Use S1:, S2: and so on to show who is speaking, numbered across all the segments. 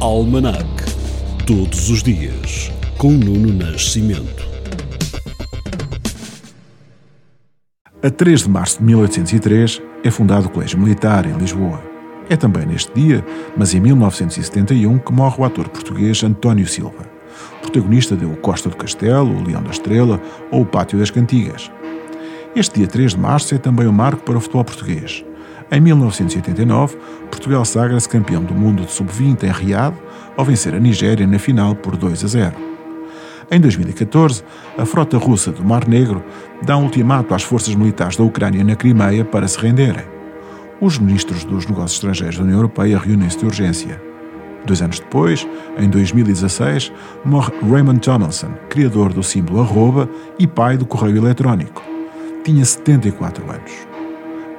S1: Almanac. Todos os dias, com Nuno Nascimento.
S2: A 3 de março de 1803 é fundado o Colégio Militar em Lisboa. É também neste dia, mas em 1971, que morre o ator português António Silva, protagonista de O Costa do Castelo, O Leão da Estrela ou O Pátio das Cantigas. Este dia 3 de março é também um marco para o futebol português. Em 1989, Portugal sagra-se campeão do mundo de sub-20 em Riad, ao vencer a Nigéria na final por 2 a 0. Em 2014, a frota russa do Mar Negro dá um ultimato às forças militares da Ucrânia na Crimeia para se renderem. Os ministros dos negócios estrangeiros da União Europeia reúnem-se de urgência. Dois anos depois, em 2016, morre Raymond Tomlinson, criador do símbolo arroba e pai do correio eletrónico. Tinha 74 anos.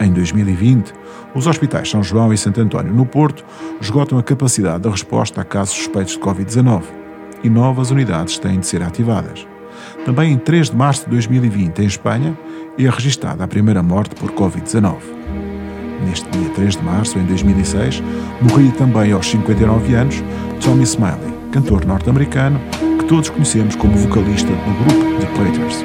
S2: Em 2020, os hospitais São João e Santo António, no Porto, esgotam a capacidade da resposta a casos suspeitos de Covid-19 e novas unidades têm de ser ativadas. Também em 3 de março de 2020, em Espanha, é registada a primeira morte por Covid-19. Neste dia 3 de março, em 2006, morria também aos 59 anos Tommy Smiley, cantor norte-americano que todos conhecemos como vocalista do grupo The Platters.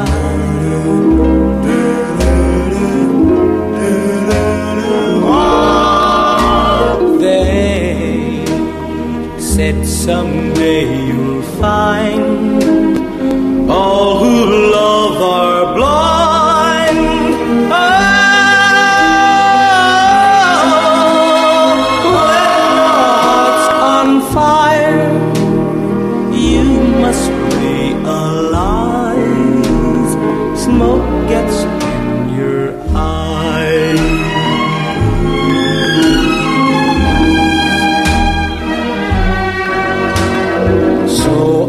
S3: someday you'll find all who love are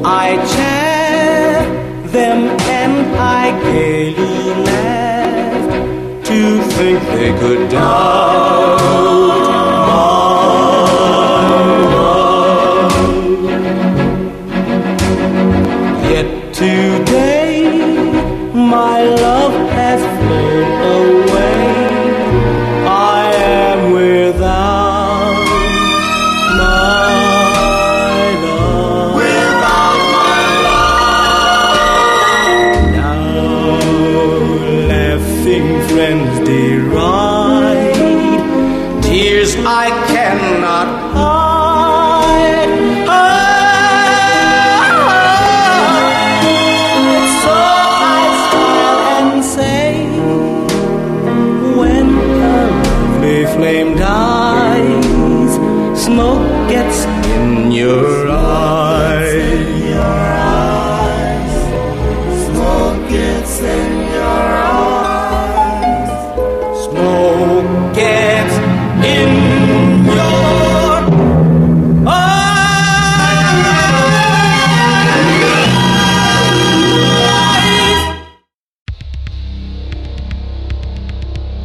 S3: I chaff them and I gaily laughed to think they could doubt I cannot hide. So I smile and say when the lovely flame dies, smoke gets in your eyes.